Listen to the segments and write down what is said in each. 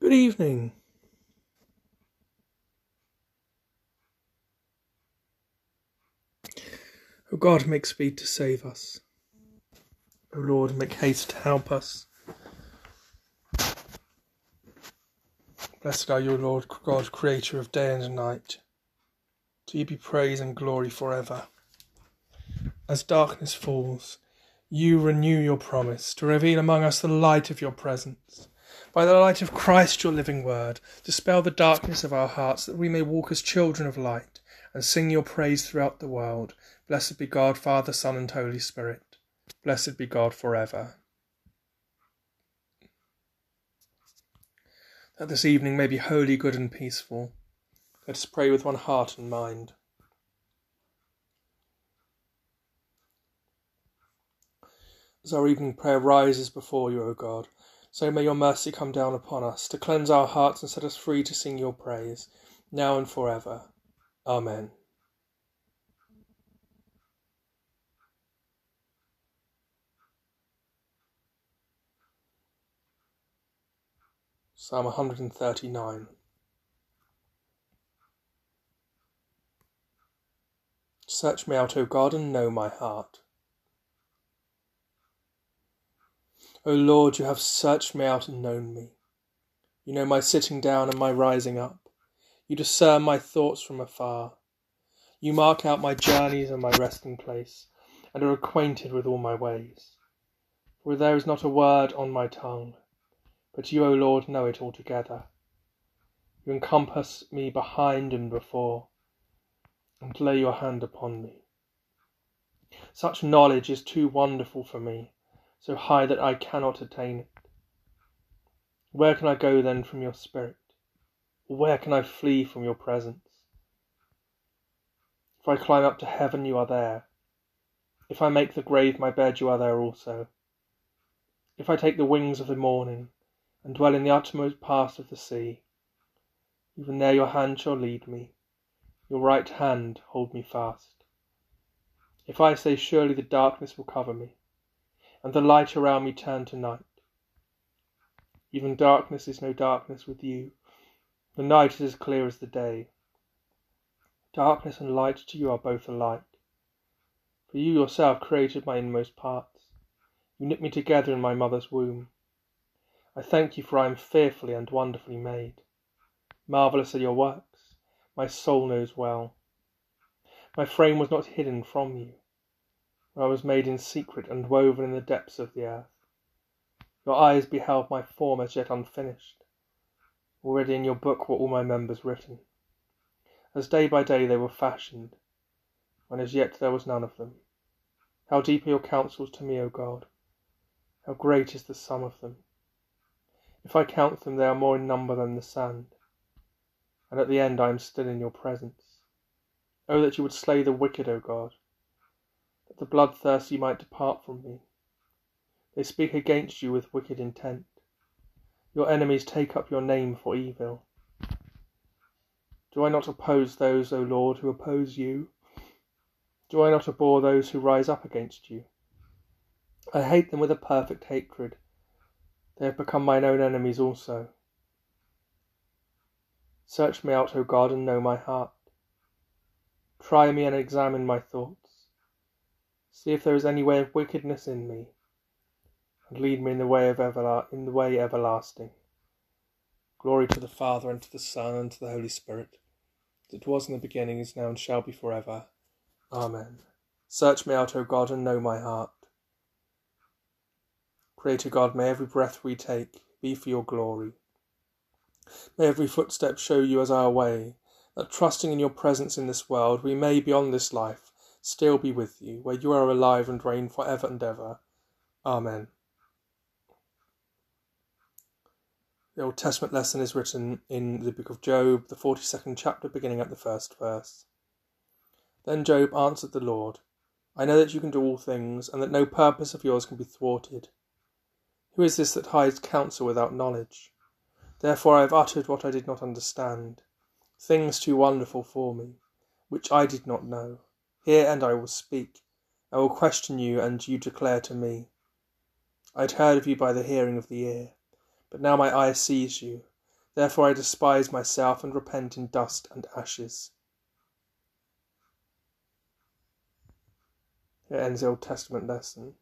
Good evening. O God, make speed to save us. O Lord, make haste to help us. Blessed are you, Lord God, creator of day and night. To you be praise and glory forever. As darkness falls, you renew your promise to reveal among us the light of your presence. By the light of Christ, your living word, dispel the darkness of our hearts that we may walk as children of light and sing your praise throughout the world. Blessed be God, Father, Son, and Holy Spirit. Blessed be God forever. That this evening may be holy, good, and peaceful. Let us pray with one heart and mind. As our evening prayer rises before you, O God, so may your mercy come down upon us, to cleanse our hearts and set us free to sing your praise, now and forever. Amen. Psalm 139 Search me out, O God, and know my heart. O Lord, you have searched me out and known me. You know my sitting down and my rising up. You discern my thoughts from afar. You mark out my journeys and my resting place, and are acquainted with all my ways. For there is not a word on my tongue, but you, O Lord, know it altogether. You encompass me behind and before, and lay your hand upon me. Such knowledge is too wonderful for me so high that I cannot attain it. Where can I go then from your spirit? Where can I flee from your presence? If I climb up to heaven, you are there. If I make the grave my bed, you are there also. If I take the wings of the morning and dwell in the uttermost parts of the sea, even there your hand shall lead me, your right hand hold me fast. If I say, Surely the darkness will cover me, and the light around me turned to night. Even darkness is no darkness with you. The night is as clear as the day. Darkness and light to you are both alike. For you yourself created my inmost parts. You knit me together in my mother's womb. I thank you, for I am fearfully and wonderfully made. Marvellous are your works, my soul knows well. My frame was not hidden from you I was made in secret and woven in the depths of the earth. Your eyes beheld my form as yet unfinished. Already in your book were all my members written, as day by day they were fashioned, when as yet there was none of them. How deep are your counsels to me, O God! How great is the sum of them! If I count them, they are more in number than the sand, and at the end I am still in your presence. Oh, that you would slay the wicked, O God! That the bloodthirsty might depart from me. They speak against you with wicked intent. Your enemies take up your name for evil. Do I not oppose those, O Lord, who oppose you? Do I not abhor those who rise up against you? I hate them with a perfect hatred. They have become mine own enemies also. Search me out, O God, and know my heart. Try me and examine my thoughts See if there is any way of wickedness in me, and lead me in the way of everla- in the way everlasting. Glory to the Father and to the Son and to the Holy Spirit, as it was in the beginning, is now, and shall be for ever. Amen. Search me out, O God, and know my heart. Creator God, may every breath we take be for your glory. May every footstep show you as our way, that trusting in your presence in this world, we may, beyond this life, still be with you, where you are alive and reign for ever and ever. Amen. The Old Testament lesson is written in the book of Job, the 42nd chapter, beginning at the first verse. Then Job answered the Lord, I know that you can do all things, and that no purpose of yours can be thwarted. Who is this that hides counsel without knowledge? Therefore I have uttered what I did not understand, things too wonderful for me, which I did not know. Hear, and I will speak. I will question you, and you declare to me. I had heard of you by the hearing of the ear, but now my eye sees you. Therefore I despise myself and repent in dust and ashes. Here ends the Old Testament lesson.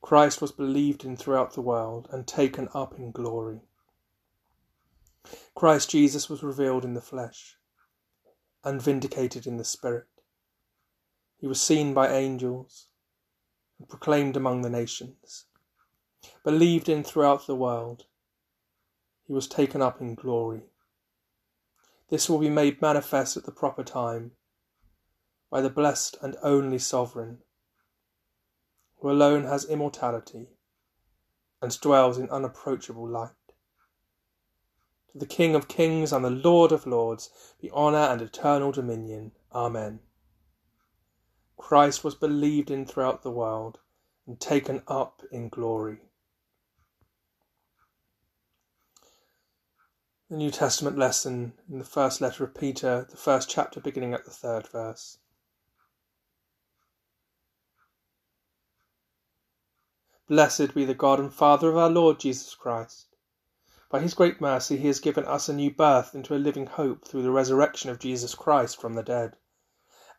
Christ was believed in throughout the world and taken up in glory. Christ Jesus was revealed in the flesh and vindicated in the spirit. He was seen by angels and proclaimed among the nations, believed in throughout the world. He was taken up in glory. This will be made manifest at the proper time by the blessed and only Sovereign, who alone has immortality and dwells in unapproachable light. To the King of kings and the Lord of lords be honour and eternal dominion. Amen. Christ was believed in throughout the world and taken up in glory. The New Testament lesson in the first letter of Peter, the first chapter beginning at the third verse. Blessed be the God and Father of our Lord Jesus Christ. By his great mercy, he has given us a new birth into a living hope through the resurrection of Jesus Christ from the dead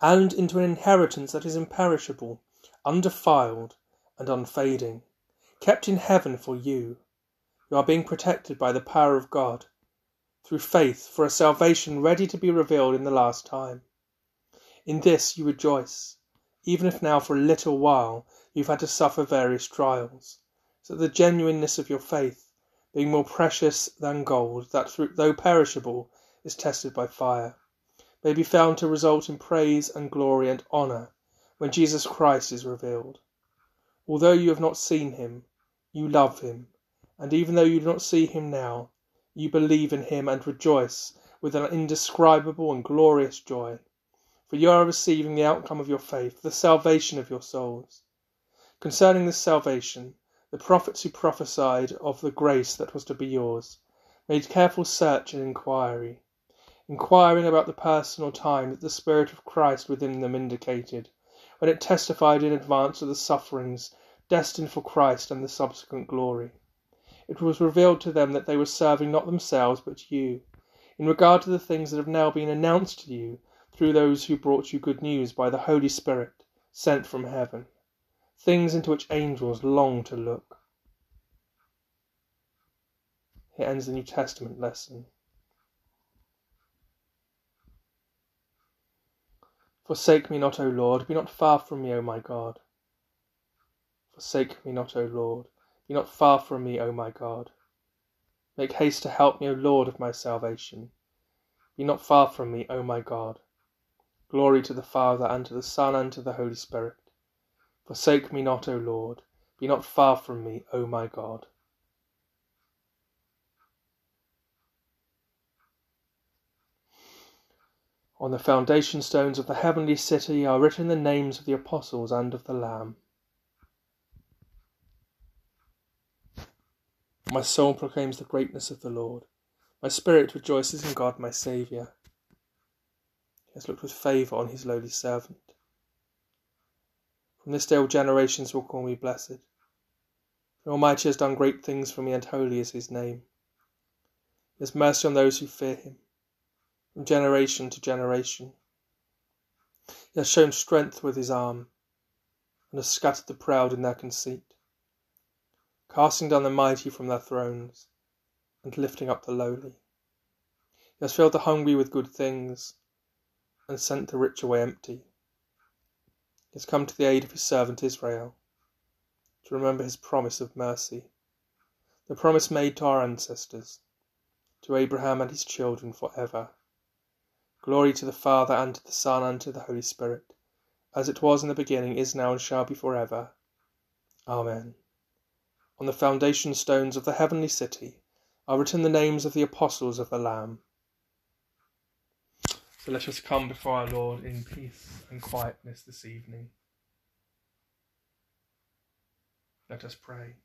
and into an inheritance that is imperishable, undefiled, and unfading, kept in heaven for you. You are being protected by the power of God, through faith, for a salvation ready to be revealed in the last time. In this you rejoice, even if now for a little while you've had to suffer various trials, so that the genuineness of your faith, being more precious than gold, that though perishable, is tested by fire may be found to result in praise and glory and honour when Jesus Christ is revealed. Although you have not seen him, you love him, and even though you do not see him now, you believe in him and rejoice with an indescribable and glorious joy, for you are receiving the outcome of your faith, the salvation of your souls. Concerning this salvation, the prophets who prophesied of the grace that was to be yours made careful search and inquiry inquiring about the personal time that the Spirit of Christ within them indicated, when it testified in advance of the sufferings destined for Christ and the subsequent glory. It was revealed to them that they were serving not themselves but you, in regard to the things that have now been announced to you through those who brought you good news by the Holy Spirit sent from heaven, things into which angels long to look. Here ends the New Testament lesson. Forsake me not, O Lord, be not far from me, O my God. Forsake me not, O Lord, be not far from me, O my God. Make haste to help me, O Lord of my salvation. Be not far from me, O my God. Glory to the Father, and to the Son, and to the Holy Spirit. Forsake me not, O Lord, be not far from me, O my God. On the foundation stones of the heavenly city are written the names of the apostles and of the Lamb. My soul proclaims the greatness of the Lord. My spirit rejoices in God my Saviour. He has looked with favour on his lowly servant. From this day all generations will call me blessed. The Almighty has done great things for me, and holy is his name. He has mercy on those who fear him from generation to generation. He has shown strength with his arm, and has scattered the proud in their conceit, casting down the mighty from their thrones, and lifting up the lowly. He has filled the hungry with good things, and sent the rich away empty. Has come to the aid of his servant Israel, to remember his promise of mercy, the promise made to our ancestors, to Abraham and his children for ever. Glory to the Father, and to the Son, and to the Holy Spirit, as it was in the beginning, is now, and shall be for ever. Amen. On the foundation stones of the heavenly city are written the names of the apostles of the Lamb. So let us come before our Lord in peace and quietness this evening. Let us pray.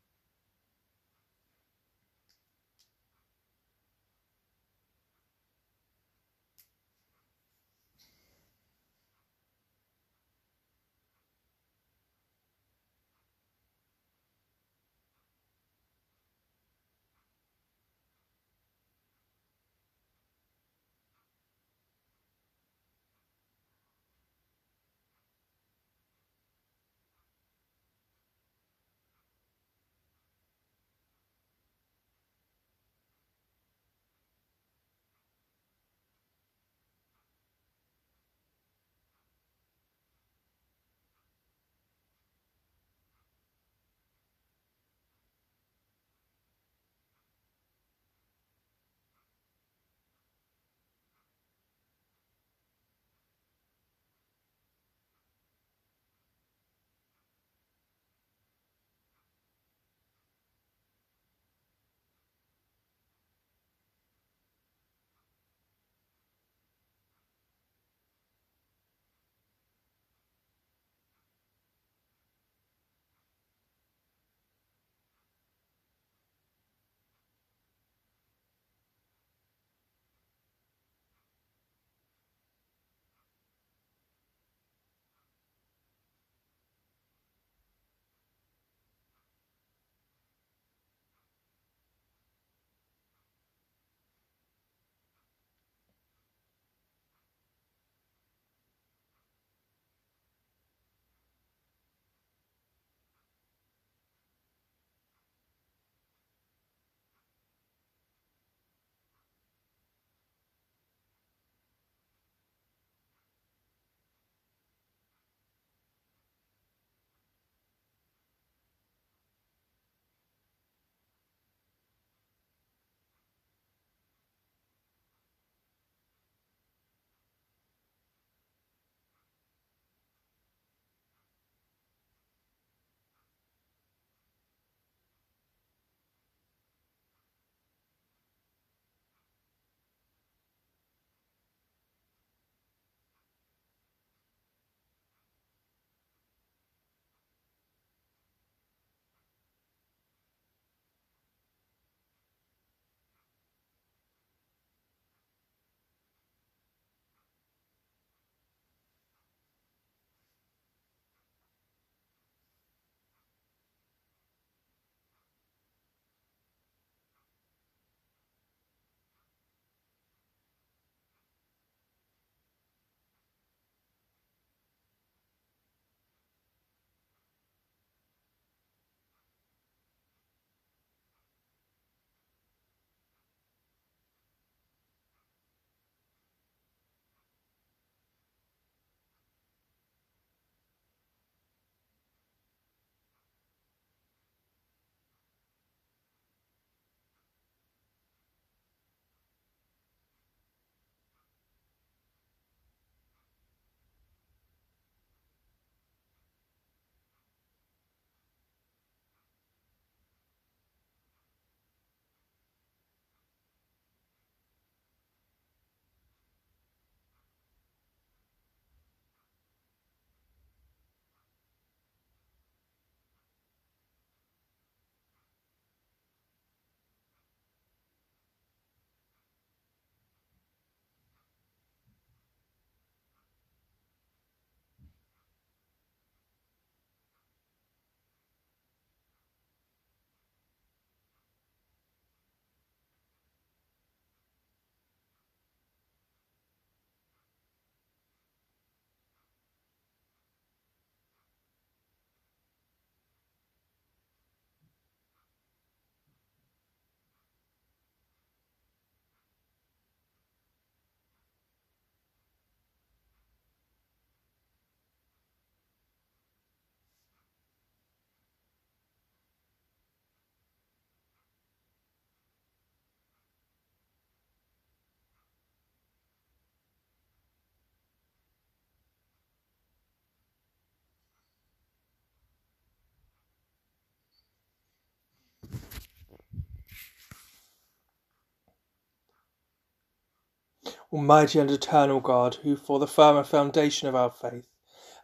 Almighty and eternal God, who for the firmer foundation of our faith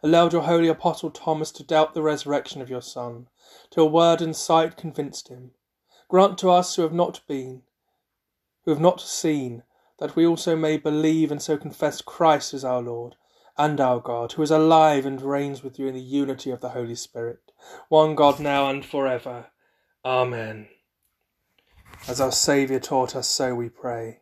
allowed your holy apostle Thomas to doubt the resurrection of your Son, till word and sight convinced him, grant to us who have not been, who have not seen, that we also may believe and so confess Christ as our Lord and our God, who is alive and reigns with you in the unity of the Holy Spirit, one God now and for ever. Amen. As our Saviour taught us, so we pray.